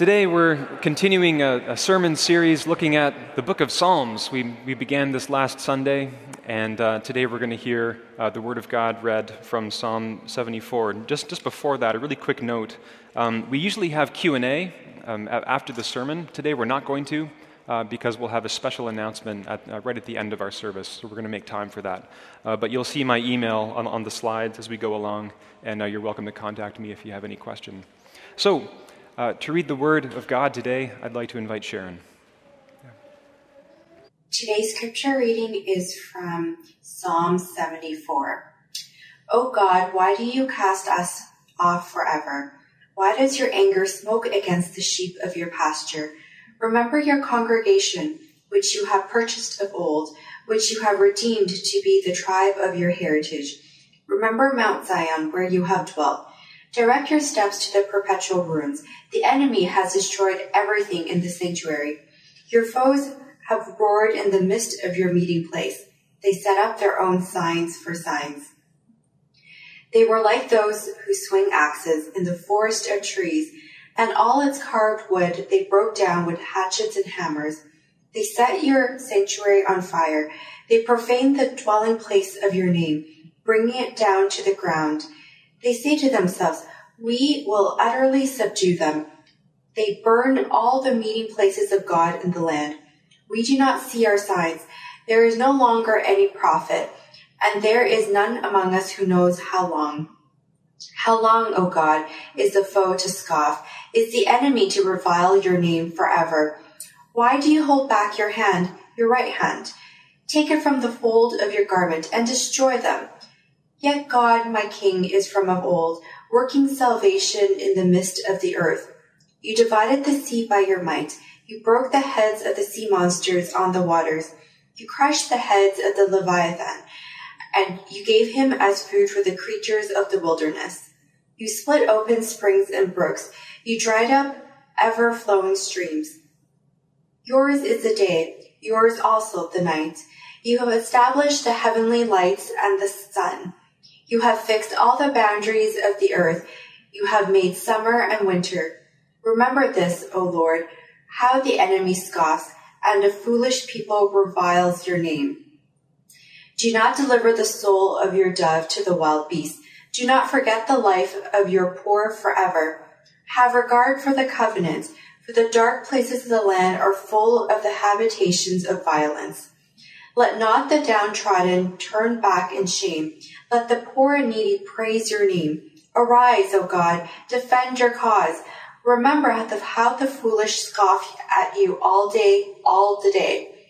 Today we're continuing a, a, sermon series looking at the book of Psalms. We, we began this last Sunday, and uh, today we're going to hear uh, the Word of God read from Psalm 74. Just, just before that, a really quick note. Um, we usually have Q&A um, after the sermon. Today we're not going to. Uh, because we'll have a special announcement at, uh, right at the end of our service, so we're going to make time for that. Uh, but you'll see my email on, on, the slides as we go along, and uh, you're welcome to contact me if you have any question. So, uh, to read the Word of God today, I'd like to invite Sharon. Today's scripture reading is from Psalm 74. O God, why do you cast us off forever? Why does your anger smoke against the sheep of your pasture? Remember your congregation, which you have purchased of old, which you have redeemed to be the tribe of your heritage. Remember Mount Zion, where you have dwelt Direct your steps to the perpetual ruins. The enemy has destroyed everything in the sanctuary. Your foes have roared in the midst of your meeting place. They set up their own signs for signs. They were like those who swing axes in the forest of trees, and all its carved wood they broke down with hatchets and hammers. They set your sanctuary on fire. They profaned the dwelling place of your name, bringing it down to the ground. They say to themselves, We will utterly subdue them. They burn all the meeting places of God in the land. We do not see our signs. There is no longer any prophet, and there is none among us who knows how long. How long, O God, is the foe to scoff? Is the enemy to revile your name forever? Why do you hold back your hand, your right hand? Take it from the fold of your garment and destroy them. Yet God, my King, is from of old, working salvation in the midst of the earth. You divided the sea by your might. You broke the heads of the sea monsters on the waters. You crushed the heads of the Leviathan, and you gave him as food for the creatures of the wilderness. You split open springs and brooks. You dried up ever flowing streams. Yours is the day, yours also the night. You have established the heavenly lights and the sun. You have fixed all the boundaries of the earth. You have made summer and winter. Remember this, O Lord, how the enemy scoffs and a foolish people reviles your name. Do not deliver the soul of your dove to the wild beast. Do not forget the life of your poor forever. Have regard for the covenant, for the dark places of the land are full of the habitations of violence. Let not the downtrodden turn back in shame. Let the poor and needy praise your name. Arise, O God, defend your cause. Remember how the foolish scoff at you all day, all the day.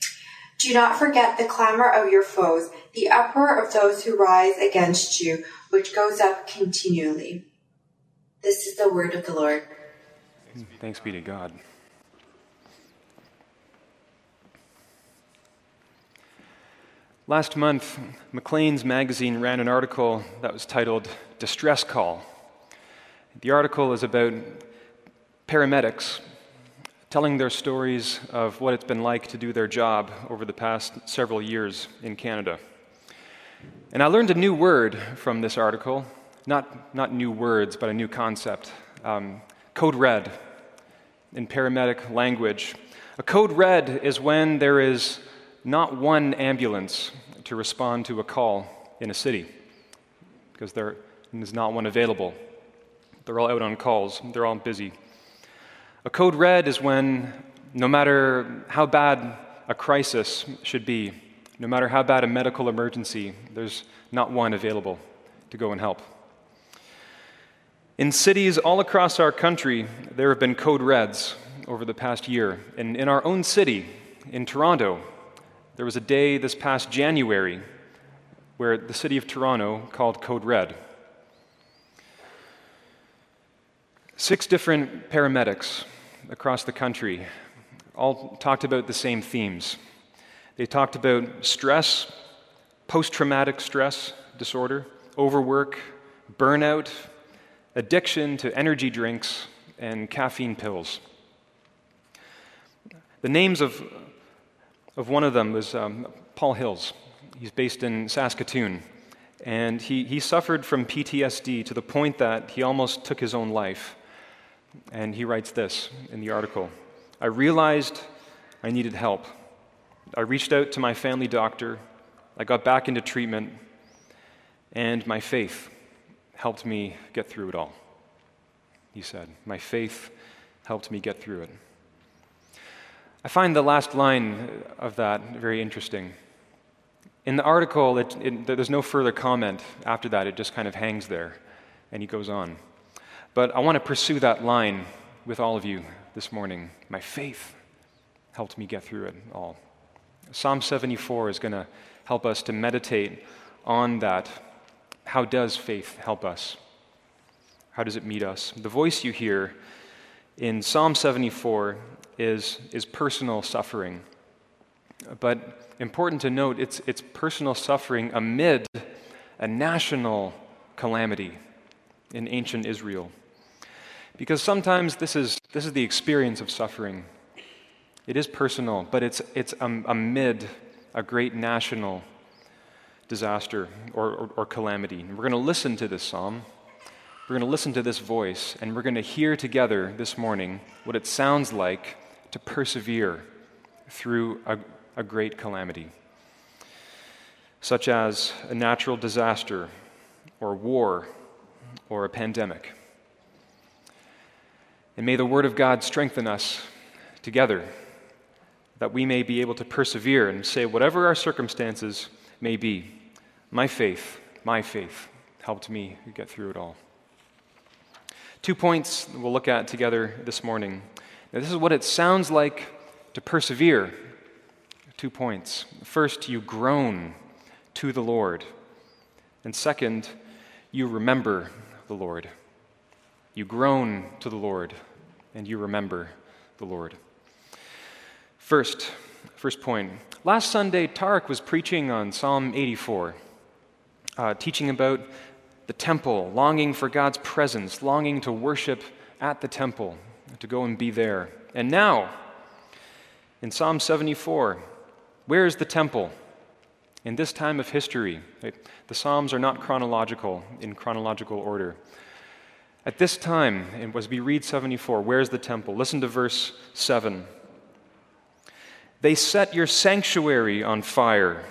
Do not forget the clamor of your foes, the uproar of those who rise against you, which goes up continually. This is the word of the Lord. Thanks be to God. Last month, Maclean's magazine ran an article that was titled Distress Call. The article is about paramedics telling their stories of what it's been like to do their job over the past several years in Canada. And I learned a new word from this article, not, not new words, but a new concept um, code red in paramedic language. A code red is when there is not one ambulance to respond to a call in a city because there is not one available. They're all out on calls, they're all busy. A code red is when, no matter how bad a crisis should be, no matter how bad a medical emergency, there's not one available to go and help. In cities all across our country, there have been code reds over the past year. And in our own city, in Toronto, there was a day this past January where the city of Toronto called Code Red. Six different paramedics across the country all talked about the same themes. They talked about stress, post traumatic stress disorder, overwork, burnout, addiction to energy drinks, and caffeine pills. The names of of one of them was um, Paul Hills. He's based in Saskatoon. And he, he suffered from PTSD to the point that he almost took his own life. And he writes this in the article I realized I needed help. I reached out to my family doctor. I got back into treatment, and my faith helped me get through it all. He said, My faith helped me get through it. I find the last line of that very interesting. In the article, it, it, there's no further comment after that, it just kind of hangs there, and he goes on. But I want to pursue that line with all of you this morning. My faith helped me get through it all. Psalm 74 is going to help us to meditate on that. How does faith help us? How does it meet us? The voice you hear in Psalm 74 is, is personal suffering. But important to note, it's, it's personal suffering amid a national calamity in ancient Israel. Because sometimes this is, this is the experience of suffering. It is personal, but it's, it's amid a great national disaster or, or, or calamity. we're going to listen to this psalm. We're going to listen to this voice, and we're going to hear together this morning what it sounds like to persevere through a, a great calamity, such as a natural disaster, or war, or a pandemic. And may the Word of God strengthen us together that we may be able to persevere and say, whatever our circumstances may be, my faith, my faith helped me get through it all. Two points we'll look at together this morning. Now, this is what it sounds like to persevere. Two points. First, you groan to the Lord. And second, you remember the Lord. You groan to the Lord, and you remember the Lord. First, first point. Last Sunday, Tarek was preaching on Psalm 84, uh, teaching about the temple, longing for God's presence, longing to worship at the temple, to go and be there. And now, in Psalm 74, where is the temple? In this time of history, right, the Psalms are not chronological, in chronological order. At this time, as we read 74, where's the temple? Listen to verse 7. They set your sanctuary on fire.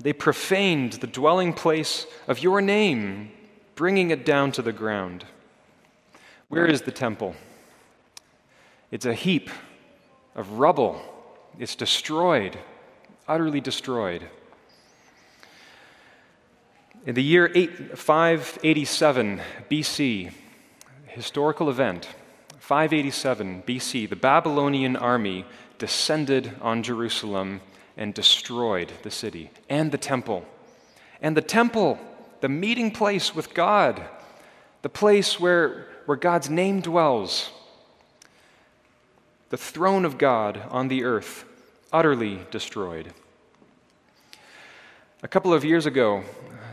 They profaned the dwelling place of your name, bringing it down to the ground. Where is the temple? It's a heap of rubble. It's destroyed, utterly destroyed. In the year 8, 587 BC, historical event, 587 BC, the Babylonian army descended on Jerusalem and destroyed the city and the temple. And the temple, the meeting place with God, the place where, where God's name dwells, the throne of God on the earth, utterly destroyed. A couple of years ago,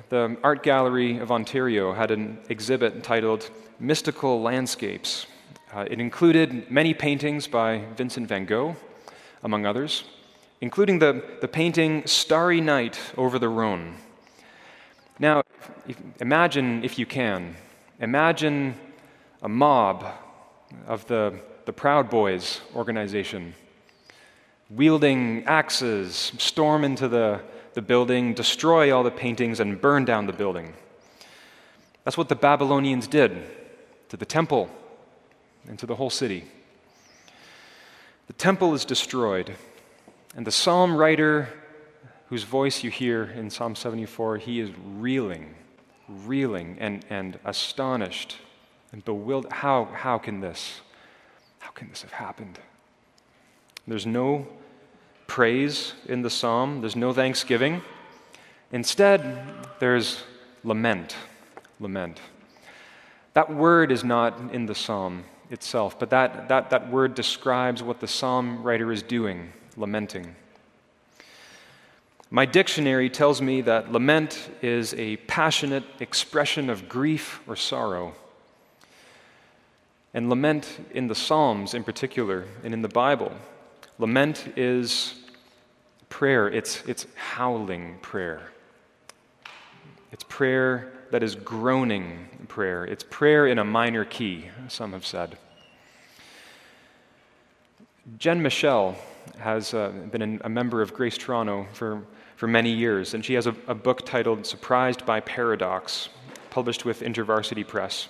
the Art Gallery of Ontario had an exhibit entitled Mystical Landscapes. Uh, it included many paintings by Vincent van Gogh, among others, including the, the painting Starry Night over the Rhone. Now, if, imagine, if you can, imagine a mob of the, the Proud Boys organization wielding axes, storm into the, the building, destroy all the paintings, and burn down the building. That's what the Babylonians did to the temple and to the whole city. The temple is destroyed, and the psalm writer, whose voice you hear in Psalm 74, he is reeling, reeling, and, and astonished and bewildered. How, how can this? How can this have happened? There's no praise in the psalm, there's no thanksgiving. Instead, there's lament. Lament. That word is not in the psalm itself, but that, that, that word describes what the psalm writer is doing, lamenting. My dictionary tells me that lament is a passionate expression of grief or sorrow. And lament in the Psalms in particular, and in the Bible, lament is prayer, it's, it's howling prayer. It's prayer that is groaning prayer. It's prayer in a minor key, some have said. Jen Michel has uh, been a member of Grace Toronto for, for many years, and she has a, a book titled Surprised by Paradox, published with InterVarsity Press.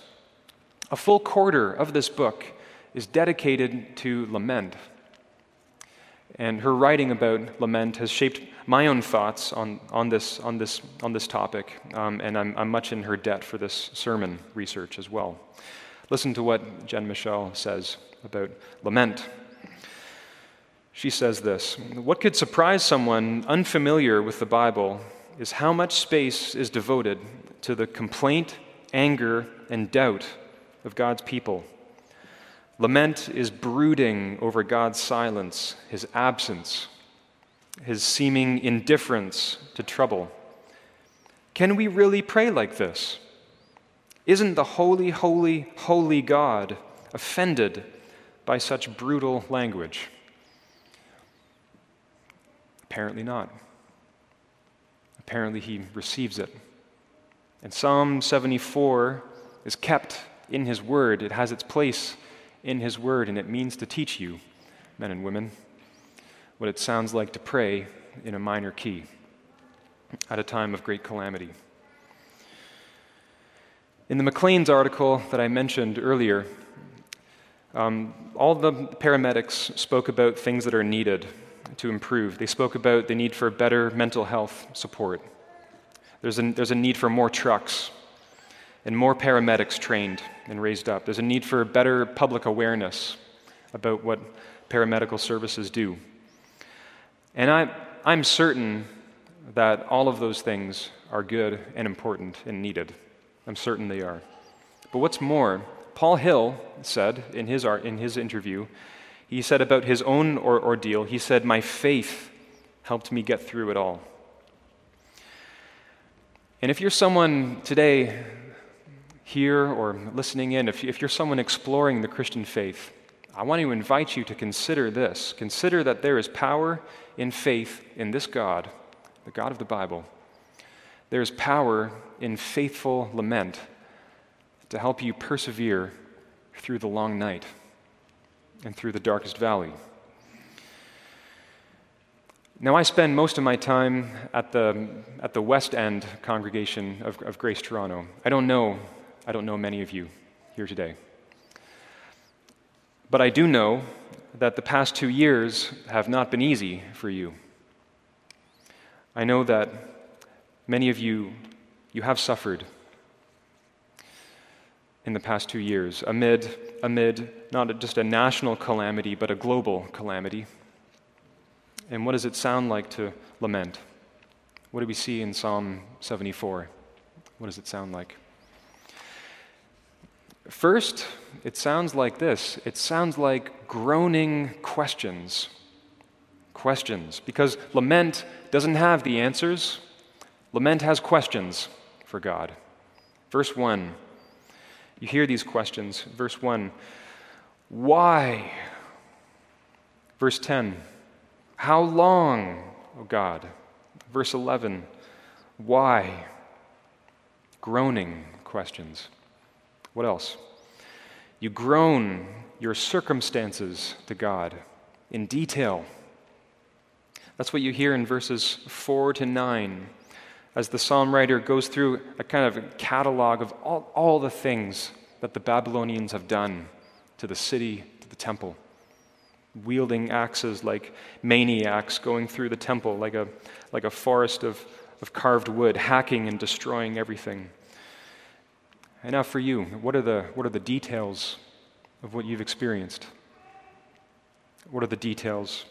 A full quarter of this book is dedicated to lament. And her writing about lament has shaped my own thoughts on, on, this, on, this, on this topic, um, and I'm, I'm much in her debt for this sermon research as well. Listen to what Jen Michel says about lament. She says this What could surprise someone unfamiliar with the Bible is how much space is devoted to the complaint, anger, and doubt of God's people. Lament is brooding over God's silence, his absence, his seeming indifference to trouble. Can we really pray like this? Isn't the holy, holy, holy God offended by such brutal language? Apparently not. Apparently, he receives it. And Psalm 74 is kept in his word, it has its place in his word, and it means to teach you, men and women, what it sounds like to pray in a minor key at a time of great calamity. In the Maclean's article that I mentioned earlier, um, all the paramedics spoke about things that are needed to improve. They spoke about the need for better mental health support. There's a, there's a need for more trucks and more paramedics trained and raised up. There's a need for better public awareness about what paramedical services do. And I, I'm certain that all of those things are good and important and needed. I'm certain they are. But what's more, Paul Hill said in his, in his interview he said about his own or- ordeal, he said, My faith helped me get through it all. And if you're someone today here or listening in, if, if you're someone exploring the Christian faith, I want to invite you to consider this. Consider that there is power in faith in this God, the God of the Bible. There is power in faithful lament to help you persevere through the long night and through the darkest valley. Now, I spend most of my time at the, at the West End congregation of, of Grace Toronto. I don't know, I don't know many of you here today. But I do know that the past two years have not been easy for you. I know that many of you, you have suffered in the past two years amid, amid not just a national calamity, but a global calamity. And what does it sound like to lament? What do we see in Psalm 74? What does it sound like? First, it sounds like this it sounds like groaning questions. Questions. Because lament doesn't have the answers, lament has questions for God. Verse 1 you hear these questions. Verse 1 Why? Verse 10 How long, O God? Verse 11 Why? Groaning questions. What else? You groan your circumstances to God in detail. That's what you hear in verses 4 to 9 as the psalm writer goes through a kind of a catalog of all, all the things that the Babylonians have done to the city, to the temple, wielding axes like maniacs, going through the temple like a, like a forest of, of carved wood, hacking and destroying everything. And now for you, what are the, what are the details of what you've experienced? What are the details,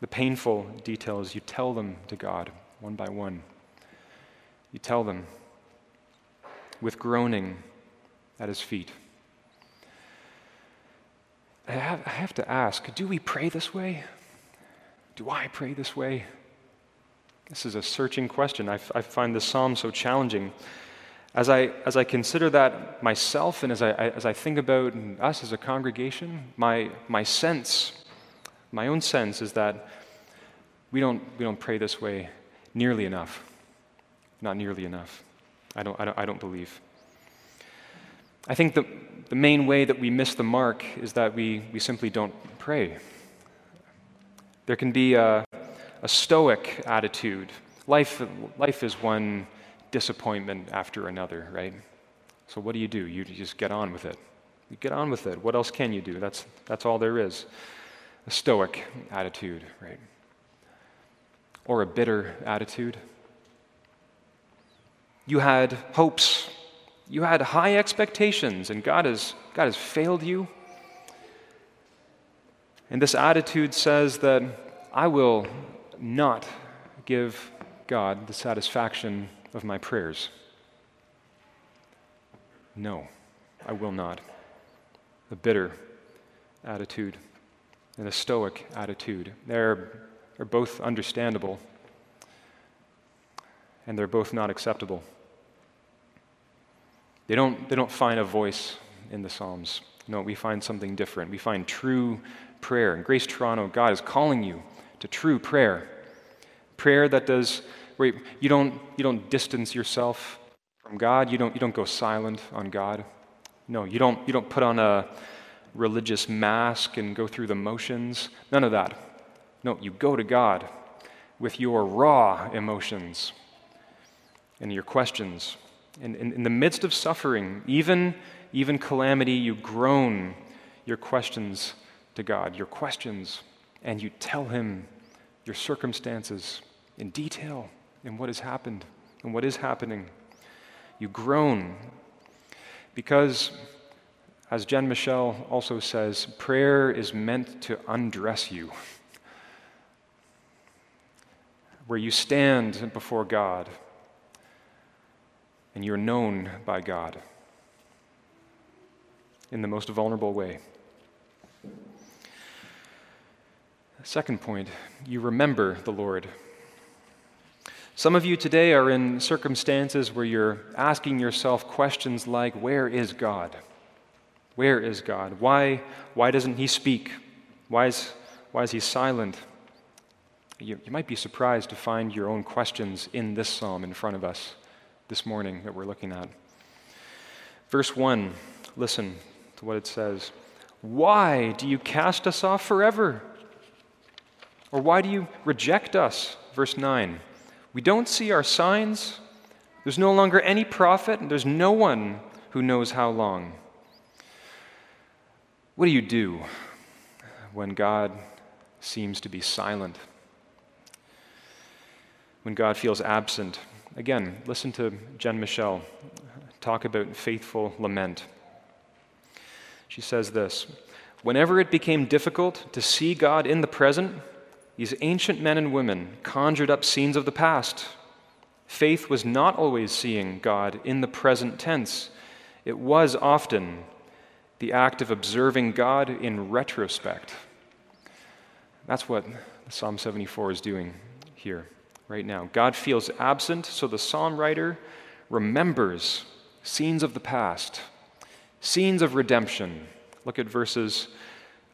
the painful details? You tell them to God one by one. You tell them with groaning at his feet. I have, I have, to ask do we pray this way? Do I pray this way? This is a searching question. I, I find this psalm so challenging. As I, as I consider that myself and as I, as I think about us as a congregation, my, my sense, my own sense is that we don't, we don't pray this way nearly enough. Not nearly enough. I don't, I don't, I don't believe. I think the, the main way that we miss the mark is that we, we simply don't pray. There can be a, a stoic attitude. Life, life is one disappointment after another, right? So what do you do? You just get on with it. You get on with it. What else can you do? That's, that's all there is. A stoic attitude, right? Or a bitter attitude. You had hopes. You had high expectations, and God has, God has failed you. And this attitude says that I will not give God the satisfaction of my prayers. No, I will not. A bitter attitude and a stoic attitude. They're, they're both understandable, and they're both not acceptable. They don't, they don't find a voice in the Psalms. No, we find something different. We find true prayer. In Grace Toronto, God is calling you to true prayer. Prayer that does, where you don't, you don't distance yourself from God, you don't, you don't go silent on God. No, you don't, you don't put on a religious mask and go through the motions. None of that. No, you go to God with your raw emotions and your questions. And in, in the midst of suffering, even, even calamity, you groan your questions to God, your questions, and you tell Him your circumstances in detail and what has happened and what is happening. You groan because, as Jen Michel also says, prayer is meant to undress you. Where you stand before God and you're known by God in the most vulnerable way. Second point, you remember the Lord. Some of you today are in circumstances where you're asking yourself questions like, Where is God? Where is God? Why, why doesn't He speak? Why is, why is He silent? You, you might be surprised to find your own questions in this psalm in front of us this morning that we're looking at. Verse 1, listen to what it says Why do you cast us off forever? Or why do you reject us? Verse 9. We don't see our signs. There's no longer any prophet, and there's no one who knows how long. What do you do when God seems to be silent? When God feels absent? Again, listen to Jen Michel talk about faithful lament. She says this Whenever it became difficult to see God in the present, these ancient men and women conjured up scenes of the past. Faith was not always seeing God in the present tense, it was often the act of observing God in retrospect. That's what Psalm 74 is doing here, right now. God feels absent, so the psalm writer remembers scenes of the past, scenes of redemption. Look at verses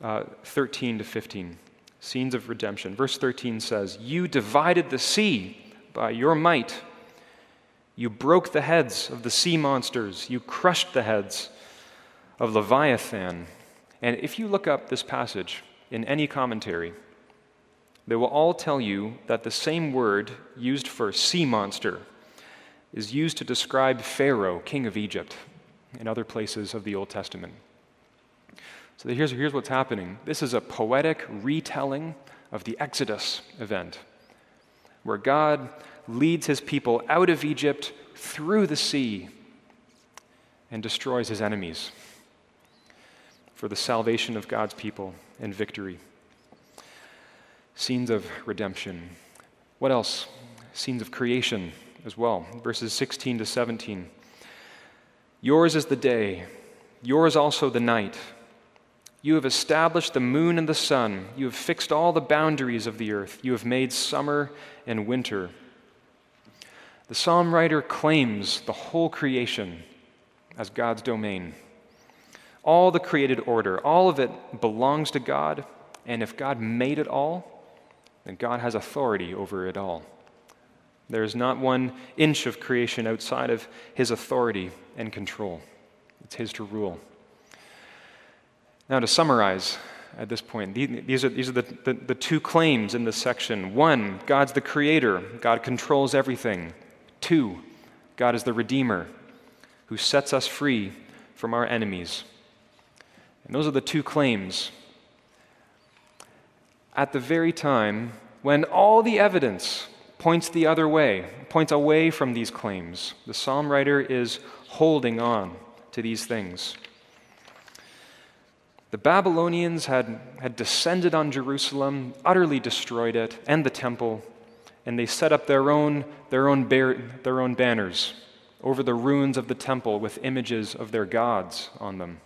uh, 13 to 15 scenes of redemption. Verse 13 says, You divided the sea by your might. You broke the heads of the sea monsters. You crushed the heads of Leviathan. And if you look up this passage in any commentary, they will all tell you that the same word used for sea monster is used to describe Pharaoh, king of Egypt, in other places of the Old Testament. So here's, here's what's happening this is a poetic retelling of the Exodus event, where God leads his people out of Egypt through the sea and destroys his enemies for the salvation of God's people and victory. Scenes of redemption. What else? Scenes of creation as well. Verses 16 to 17. Yours is the day, yours also the night. You have established the moon and the sun. You have fixed all the boundaries of the earth. You have made summer and winter. The psalm writer claims the whole creation as God's domain. All the created order, all of it belongs to God, and if God made it all, then God has authority over it all. There is not one inch of creation outside of His authority and control. It's His to rule. Now, to summarize at this point. These are, these are the, the, the two claims in this section. One, God's the creator, God controls everything. Two, God is the redeemer who sets us free from our enemies. And those are the two claims. At the very time when all the evidence points the other way, points away from these claims, the psalm writer is holding on to these things. The Babylonians had, had descended on Jerusalem, utterly destroyed it and the temple, and they set up their own, their own, bar- their own banners over the ruins of the temple with images of their gods on them.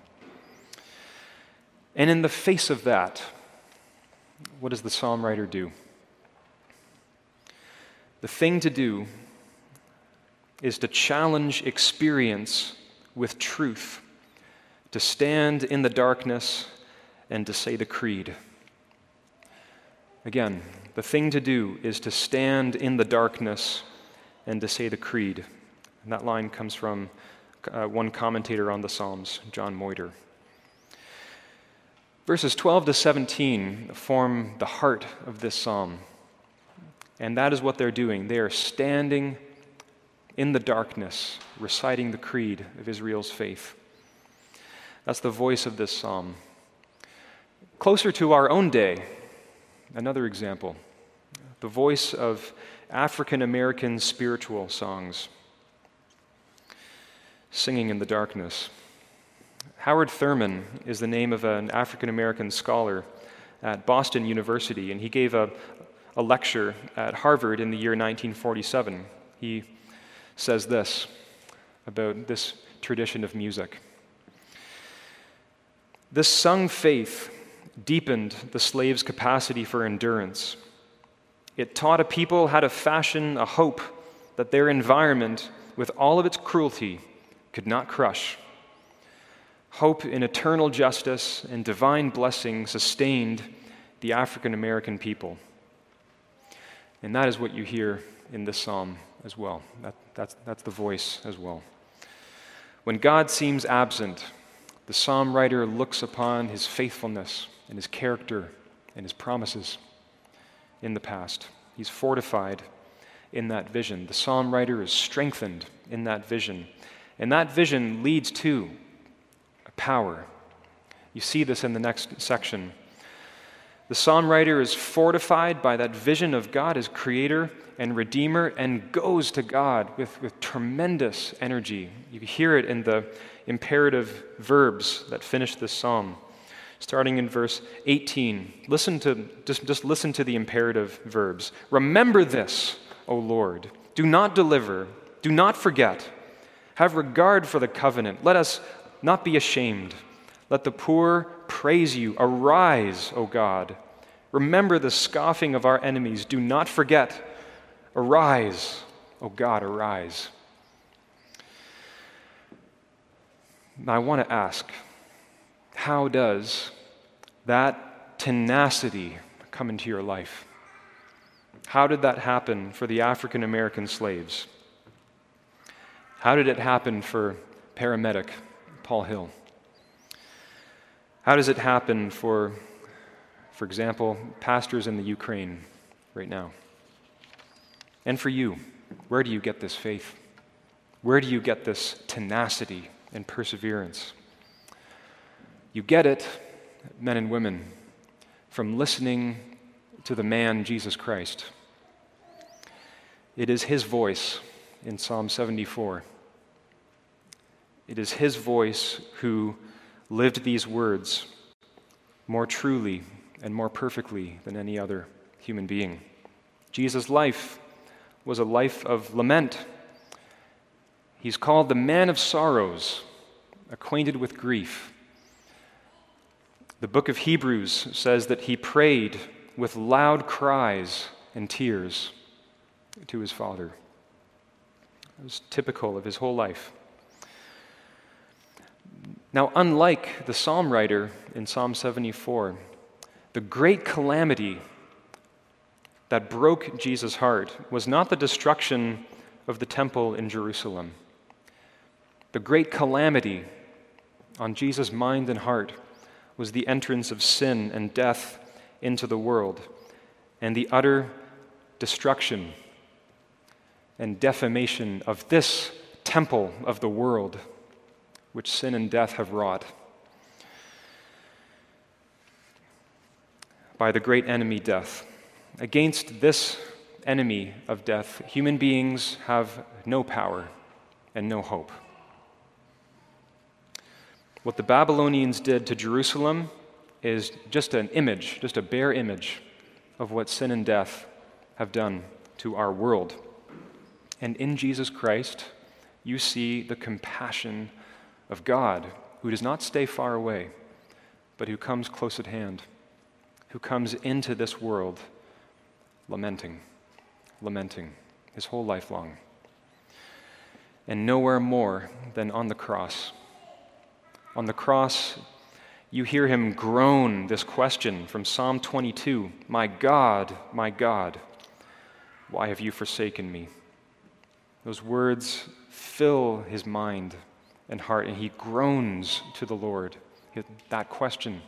And in the face of that, what does the psalm writer do? The thing to do is to challenge experience with truth, to stand in the darkness and to say the creed. Again, the thing to do is to stand in the darkness and to say the creed. And that line comes from uh, one commentator on the Psalms, John Motyer. Verses 12 to 17 form the heart of this psalm. And that is what they're doing. They are standing in the darkness, reciting the creed of Israel's faith. That's the voice of this psalm. Closer to our own day, another example the voice of African American spiritual songs singing in the darkness. Howard Thurman is the name of an African American scholar at Boston University, and he gave a, a lecture at Harvard in the year 1947. He says this about this tradition of music. This sung faith deepened the slave's capacity for endurance. It taught a people how to fashion a hope that their environment, with all of its cruelty, could not crush. Hope in eternal justice and divine blessing sustained the African American people. And that is what you hear in this psalm as well. That, that's, that's the voice as well. When God seems absent, the psalm writer looks upon his faithfulness and his character and his promises in the past. He's fortified in that vision. The psalm writer is strengthened in that vision. And that vision leads to a power. You see this in the next section. The psalm writer is fortified by that vision of God as creator and redeemer and goes to God with, with tremendous energy. You hear it in the imperative verbs that finish this psalm. Starting in verse 18, listen to, just, just listen to the imperative verbs. Remember this, O Lord. Do not deliver. Do not forget. Have regard for the covenant. Let us not be ashamed. Let the poor praise you. Arise, O God. Remember the scoffing of our enemies. Do not forget. Arise, O God, arise. Now, I want to ask how does that tenacity come into your life? How did that happen for the African American slaves? How did it happen for paramedic Paul Hill? How does it happen for, for example, pastors in the Ukraine right now? And for you, where do you get this faith? Where do you get this tenacity and perseverance? You get it, men and women, from listening to the man Jesus Christ. It is his voice in Psalm 74 it is his voice who lived these words more truly and more perfectly than any other human being. Jesus' life was a life of lament. He's called the man of sorrows, acquainted with grief. The book of Hebrews says that he prayed with loud cries and tears to his Father. It was typical of his whole life. Now, unlike the psalm writer in Psalm 74, the great calamity that broke Jesus' heart was not the destruction of the temple in Jerusalem. The great calamity on Jesus' mind and heart was the entrance of sin and death into the world, and the utter destruction and defamation of this temple of the world, which sin and death have wrought. By the great enemy, death. Against this enemy of death, human beings have no power and no hope. What the Babylonians did to Jerusalem is just an image, just a bare image of what sin and death have done to our world. And in Jesus Christ, you see the compassion of God, who does not stay far away, but who comes close at hand, who comes into this world lamenting, lamenting his whole life long. And nowhere more than on the cross. On the cross, you hear him groan this question from Psalm 22 My God, my God, why have you forsaken me? Those words fill his mind and heart, and he groans to the Lord. That question.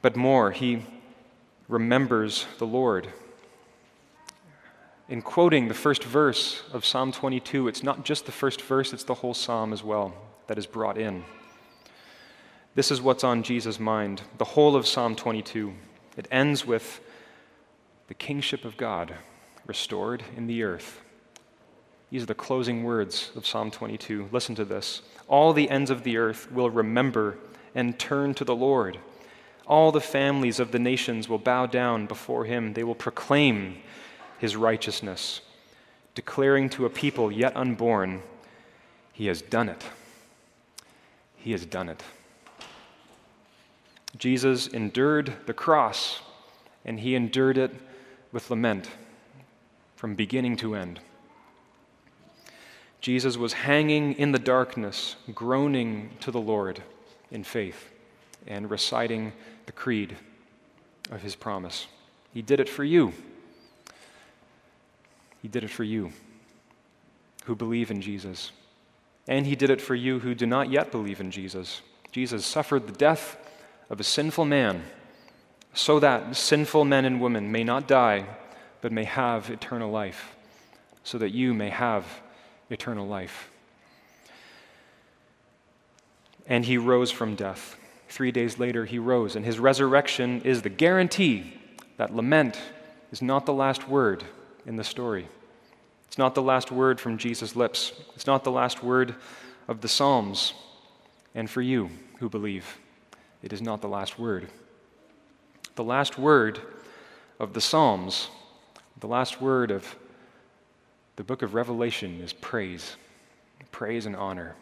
But more, he remembers the Lord. In quoting the first verse of Psalm 22, it's not just the first verse, it's the whole psalm as well that is brought in. This is what's on Jesus' mind, the whole of Psalm 22. It ends with the kingship of God restored in the earth. These are the closing words of Psalm 22. Listen to this. All the ends of the earth will remember and turn to the Lord. All the families of the nations will bow down before him. They will proclaim his righteousness, declaring to a people yet unborn, He has done it. He has done it. Jesus endured the cross, and he endured it with lament from beginning to end. Jesus was hanging in the darkness, groaning to the Lord in faith and reciting the creed of his promise. He did it for you. He did it for you who believe in Jesus. And he did it for you who do not yet believe in Jesus. Jesus suffered the death of a sinful man so that sinful men and women may not die, but may have eternal life, so that you may have eternal life. And he rose from death. Three days later, he rose, and his resurrection is the guarantee that lament is not the last word in the story. It's not the last word from Jesus' lips, it's not the last word of the Psalms. And for you who believe, it is not the last word. The last word of the Psalms, the last word of the book of Revelation is praise, praise and honor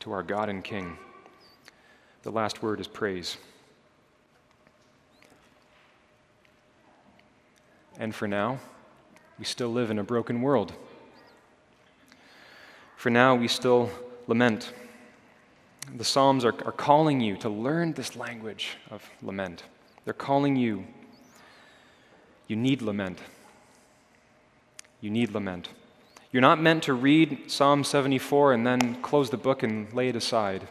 to our God and King. The last word is praise. And for now, we still live in a broken world. For now, we still lament. The Psalms are, are calling you to learn this language of lament. They're calling you. You need lament. You need lament. You're not meant to read Psalm 74 and then close the book and lay it aside.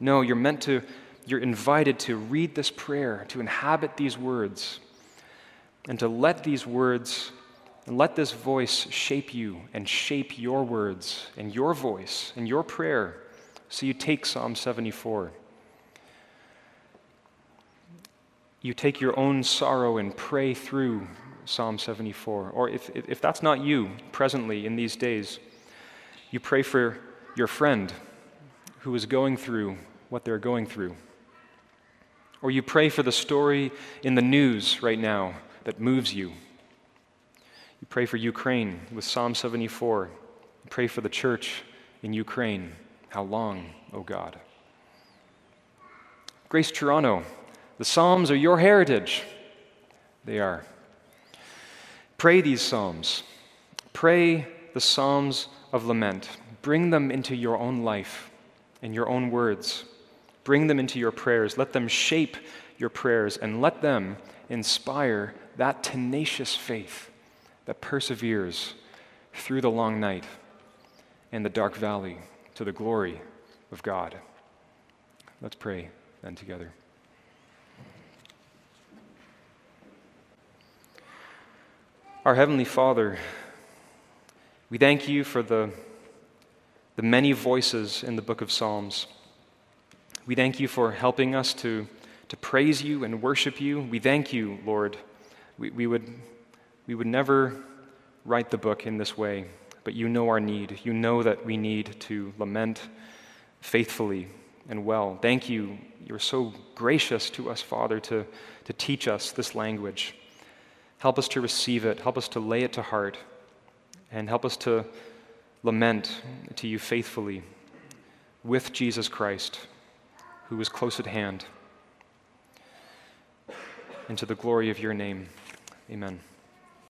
No, you're meant to, you're invited to read this prayer, to inhabit these words, and to let these words and let this voice shape you and shape your words and your voice and your prayer. So you take Psalm 74 you take your own sorrow and pray through Psalm 74. Or if, if that's not you presently in these days, you pray for your friend who is going through what they're going through. Or you pray for the story in the news right now that moves you. Pray for Ukraine with Psalm 74. Pray for the church in Ukraine. How long, O oh God? Grace Toronto, the Psalms are your heritage. They are. Pray these Psalms. Pray the Psalms of lament. Bring them into your own life and your own words. Bring them into your prayers. Let them shape your prayers and let them inspire that tenacious faith that perseveres through the long night and the dark valley to the glory of God. Let's pray then together. Our Heavenly Father, we thank you for the, the many voices in the book of Psalms. We thank you for helping us to, to praise you and worship you. We thank you, Lord. We, we, would, we would never write the book in this way, but you know our need. You know that we need to lament faithfully and well. Thank you. You're so gracious to us, Father, to, to teach us this language. Help us to receive it, help us to lay it to heart, and help us to lament to you faithfully with Jesus Christ, who is close at hand. And to the glory of your name, amen.